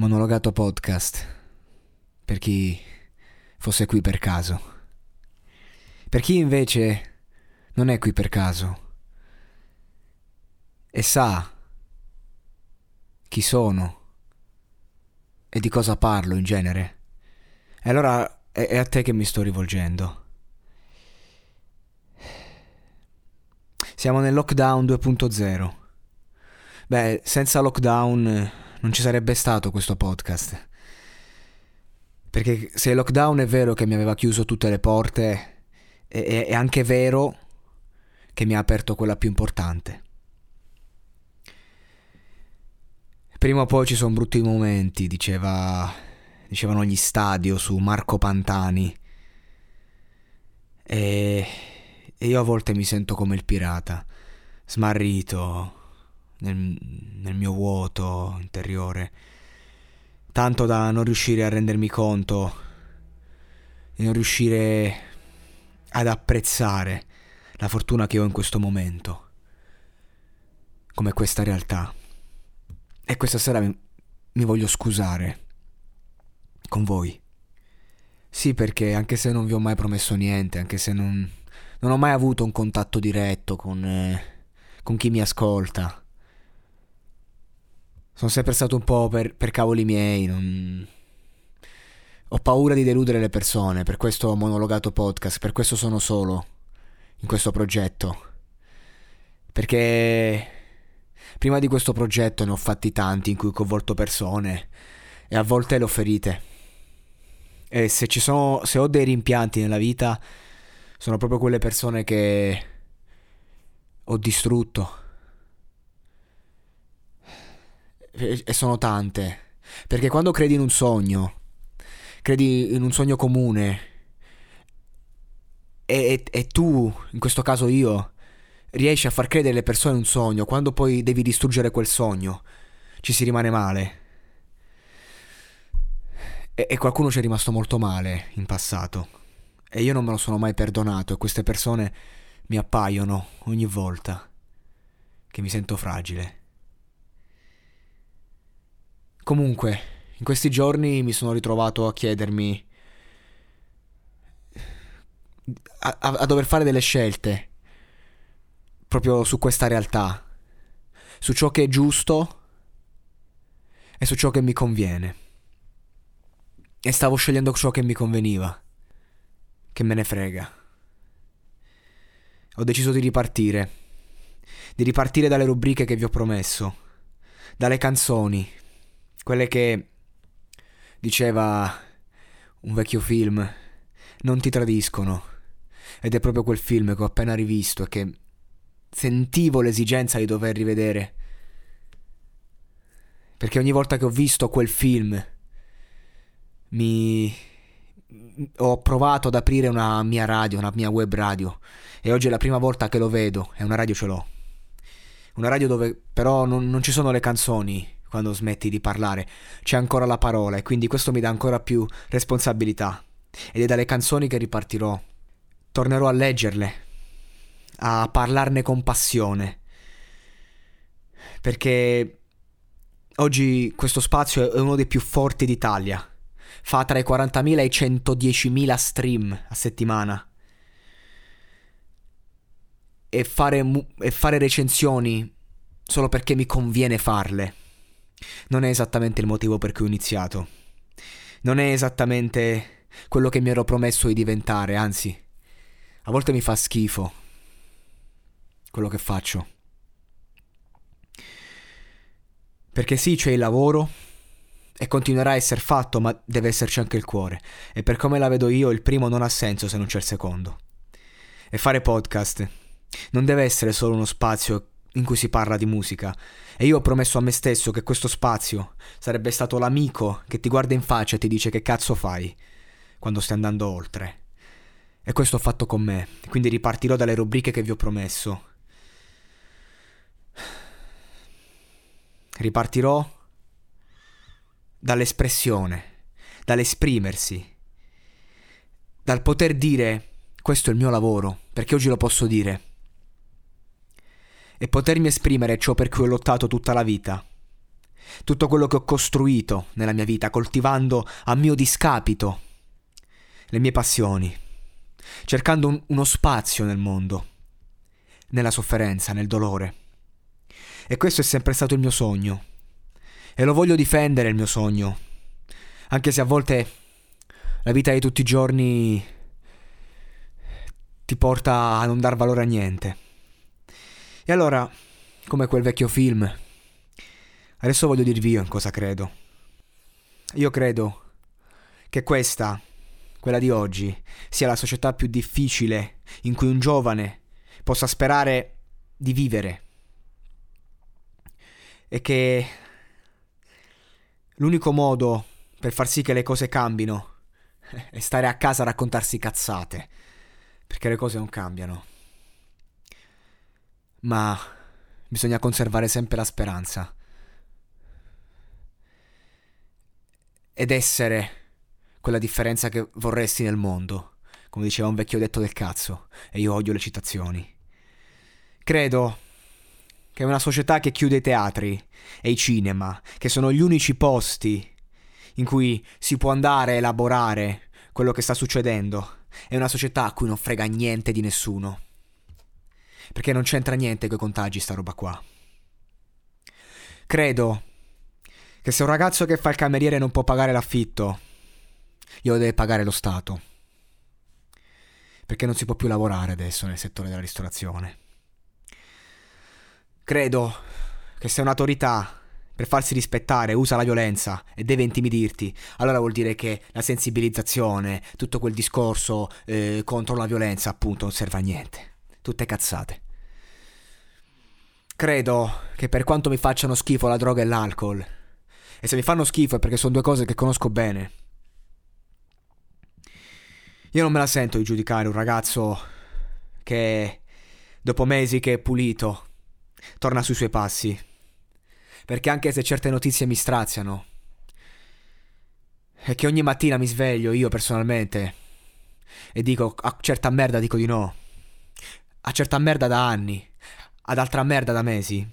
monologato podcast, per chi fosse qui per caso. Per chi invece non è qui per caso e sa chi sono e di cosa parlo in genere. E allora è, a te che mi sto rivolgendo. Siamo nel lockdown 2.0. Beh, senza lockdown non ci sarebbe stato questo podcast. Perché se il lockdown è vero che mi aveva chiuso tutte le porte, è, è anche vero che mi ha aperto quella più importante. Prima o poi ci sono brutti momenti, diceva, dicevano gli stadio su Marco Pantani. E, e io a volte mi sento come il pirata, smarrito nel, nel mio vuoto interiore, tanto da non riuscire a rendermi conto, di non riuscire ad apprezzare la fortuna che ho in questo momento, come questa realtà. E questa sera mi, mi voglio scusare con voi. Sì, perché anche se non vi ho mai promesso niente, anche se non, non ho mai avuto un contatto diretto con, eh, con chi mi ascolta, sono sempre stato un po' per, per cavoli miei, non... Ho paura di deludere le persone, per questo ho monologato podcast, per questo sono solo in questo progetto. Perché prima di questo progetto ne ho fatti tanti in cui ho coinvolto persone e a volte le ho ferite. E se sono se ho dei rimpianti nella vita sono proprio quelle persone che ho distrutto e sono tante. Perché quando credi in un sogno, credi in un sogno comune, e, e, e, tu, in questo caso io, riesci a far credere le persone in un sogno, quando poi devi distruggere quel sogno, ci si rimane male. E, e qualcuno ci è rimasto molto male in passato. E io non me lo sono mai perdonato e queste persone mi appaiono ogni volta che mi sento fragile. Comunque, in questi giorni mi sono ritrovato a chiedermi a, a, dover fare delle scelte proprio su questa realtà, su ciò che è giusto e su ciò che mi conviene. E stavo scegliendo ciò che mi conveniva. Che me ne frega. Ho deciso di ripartire. Di ripartire dalle rubriche che vi ho promesso. Dalle canzoni quelle che diceva un vecchio film, non ti tradiscono. Ed è proprio quel film che ho appena rivisto e che sentivo l'esigenza di dover rivedere. Perché ogni volta che ho visto quel film mi ho provato ad aprire una mia radio, una mia web radio e oggi è la prima volta che lo vedo e una radio ce l'ho. Una radio dove però non, non ci sono le canzoni, quando smetti di parlare, c'è ancora la parola e quindi questo mi dà ancora più responsabilità. Ed è dalle canzoni che ripartirò. Tornerò a leggerle, a parlarne con passione. Perché oggi questo spazio è uno dei più forti d'Italia. Fa tra i 40.000 e i 110.000 stream a settimana. E fare, e fare recensioni solo perché mi conviene farle. Non è esattamente il motivo per cui ho iniziato. Non è esattamente quello che mi ero promesso di diventare, anzi, a volte mi fa schifo quello che faccio. Perché sì, c'è il lavoro e continuerà a essere fatto, ma deve esserci anche il cuore. E per come la vedo io, il primo non ha senso se non c'è il secondo. E fare podcast non deve essere solo uno spazio in cui si parla di musica. E io ho promesso a me stesso che questo spazio sarebbe stato l'amico che ti guarda in faccia e ti dice che cazzo fai quando stai andando oltre. E questo ho fatto con me, quindi ripartirò dalle rubriche che vi ho promesso. Ripartirò dall'espressione, dall'esprimersi, dal poter dire questo è il mio lavoro, perché oggi lo posso dire e potermi esprimere ciò per cui ho lottato tutta la vita. Tutto quello che ho costruito nella mia vita, coltivando a mio discapito le mie passioni, cercando un, uno spazio nel mondo, nella sofferenza, nel dolore. E questo è sempre stato il mio sogno. E lo voglio difendere il mio sogno. Anche se a volte la vita di tutti i giorni ti porta a non dar valore a niente. E allora, come quel vecchio film, adesso voglio dirvi io in cosa credo. Io credo che questa, quella di oggi, sia la società più difficile in cui un giovane possa sperare di vivere. E che l'unico modo per far sì che le cose cambino è stare a casa a raccontarsi cazzate, perché le cose non cambiano ma bisogna conservare sempre la speranza. Ed essere quella differenza che vorresti nel mondo, come diceva un vecchio detto del cazzo, e io odio le citazioni. Credo che una società che chiude i teatri e i cinema, che sono gli unici posti in cui si può andare a elaborare quello che sta succedendo, è una società a cui non frega niente di nessuno. Perché non c'entra niente con i contagi sta roba qua. Credo che se un ragazzo che fa il cameriere non può pagare l'affitto, glielo deve pagare lo Stato. Perché non si può più lavorare adesso nel settore della ristorazione. Credo che se un'autorità per farsi rispettare usa la violenza e deve intimidirti, allora vuol dire che la sensibilizzazione, tutto quel discorso eh, contro la violenza, appunto, non serve a niente tutte cazzate. Credo che per quanto mi facciano schifo la droga e l'alcol, e se mi fanno schifo è perché sono due cose che conosco bene, io non me la sento di giudicare un ragazzo che dopo mesi che è pulito torna sui suoi passi. Perché anche se certe notizie mi straziano, e che ogni mattina mi sveglio io personalmente e dico a certa merda dico di no a certa merda da anni, ad altra merda da mesi.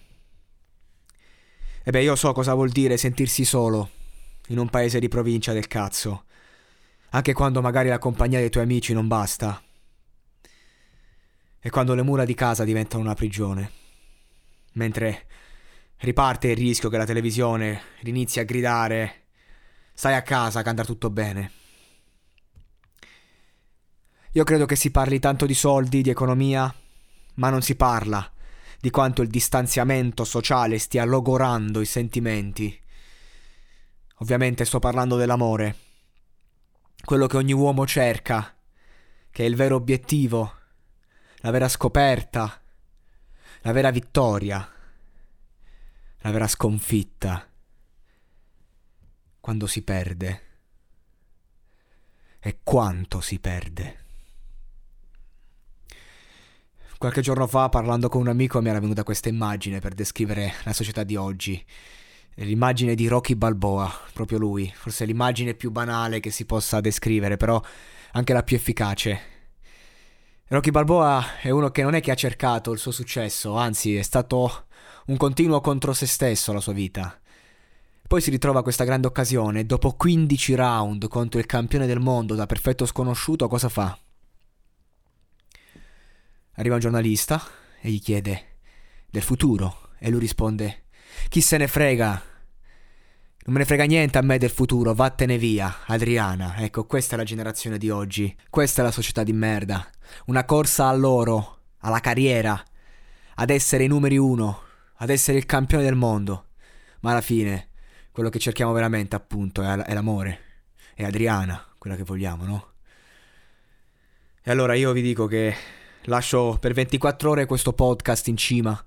E beh, io so cosa vuol dire sentirsi solo in un paese di provincia del cazzo, anche quando magari la compagnia dei tuoi amici non basta. E quando le mura di casa diventano una prigione. Mentre riparte il rischio che la televisione inizi a gridare stai a casa che andrà tutto bene. Io credo che si parli tanto di soldi, di economia, ma non si parla di quanto il distanziamento sociale stia logorando i sentimenti. Ovviamente sto parlando dell'amore, quello che ogni uomo cerca, che è il vero obiettivo, la vera scoperta, la vera vittoria, la vera sconfitta, quando si perde e quanto si perde. Qualche giorno fa, parlando con un amico, mi era venuta questa immagine per descrivere la società di oggi. L'immagine di Rocky Balboa, proprio lui. Forse l'immagine più banale che si possa descrivere, però anche la più efficace. Rocky Balboa è uno che non è che ha cercato il suo successo, anzi è stato un continuo contro se stesso la sua vita. Poi si ritrova questa grande occasione dopo 15 round contro il campione del mondo da perfetto sconosciuto cosa fa? Arriva un giornalista e gli chiede del futuro E lui risponde: Chi se ne frega? Non me ne frega niente a me del futuro, vattene via, Adriana. Ecco, questa è la generazione di oggi. Questa è la società di merda. Una corsa all'oro, alla carriera, ad essere i numeri uno, ad essere il campione del mondo. Ma alla fine, quello che cerchiamo veramente, appunto, è, è l'amore. È Adriana, quella che vogliamo, no? E allora io vi dico che lascio per 24 ore questo podcast in cima,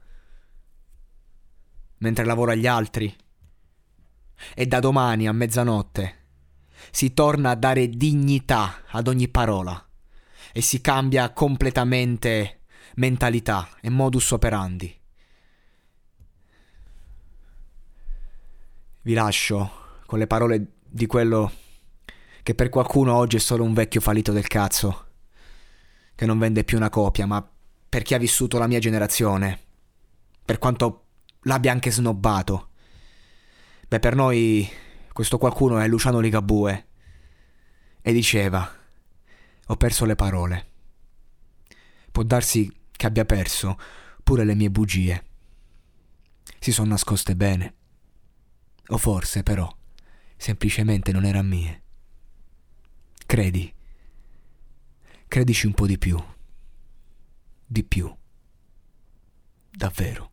mentre lavoro agli altri. E da domani a mezzanotte si torna a dare dignità ad ogni parola. E si cambia completamente mentalità e modus operandi. Vi lascio con le parole di quello che per qualcuno oggi è solo un vecchio fallito del cazzo, che non vende più una copia, ma per chi ha vissuto la mia generazione, per quanto l'abbia anche snobbato Beh, per noi questo qualcuno è Luciano Ligabue e diceva, ho perso le parole. Può darsi che abbia perso pure le mie bugie. Si sono nascoste bene. O forse però semplicemente non erano mie. Credi. Credici un po' di più. Di più. Davvero.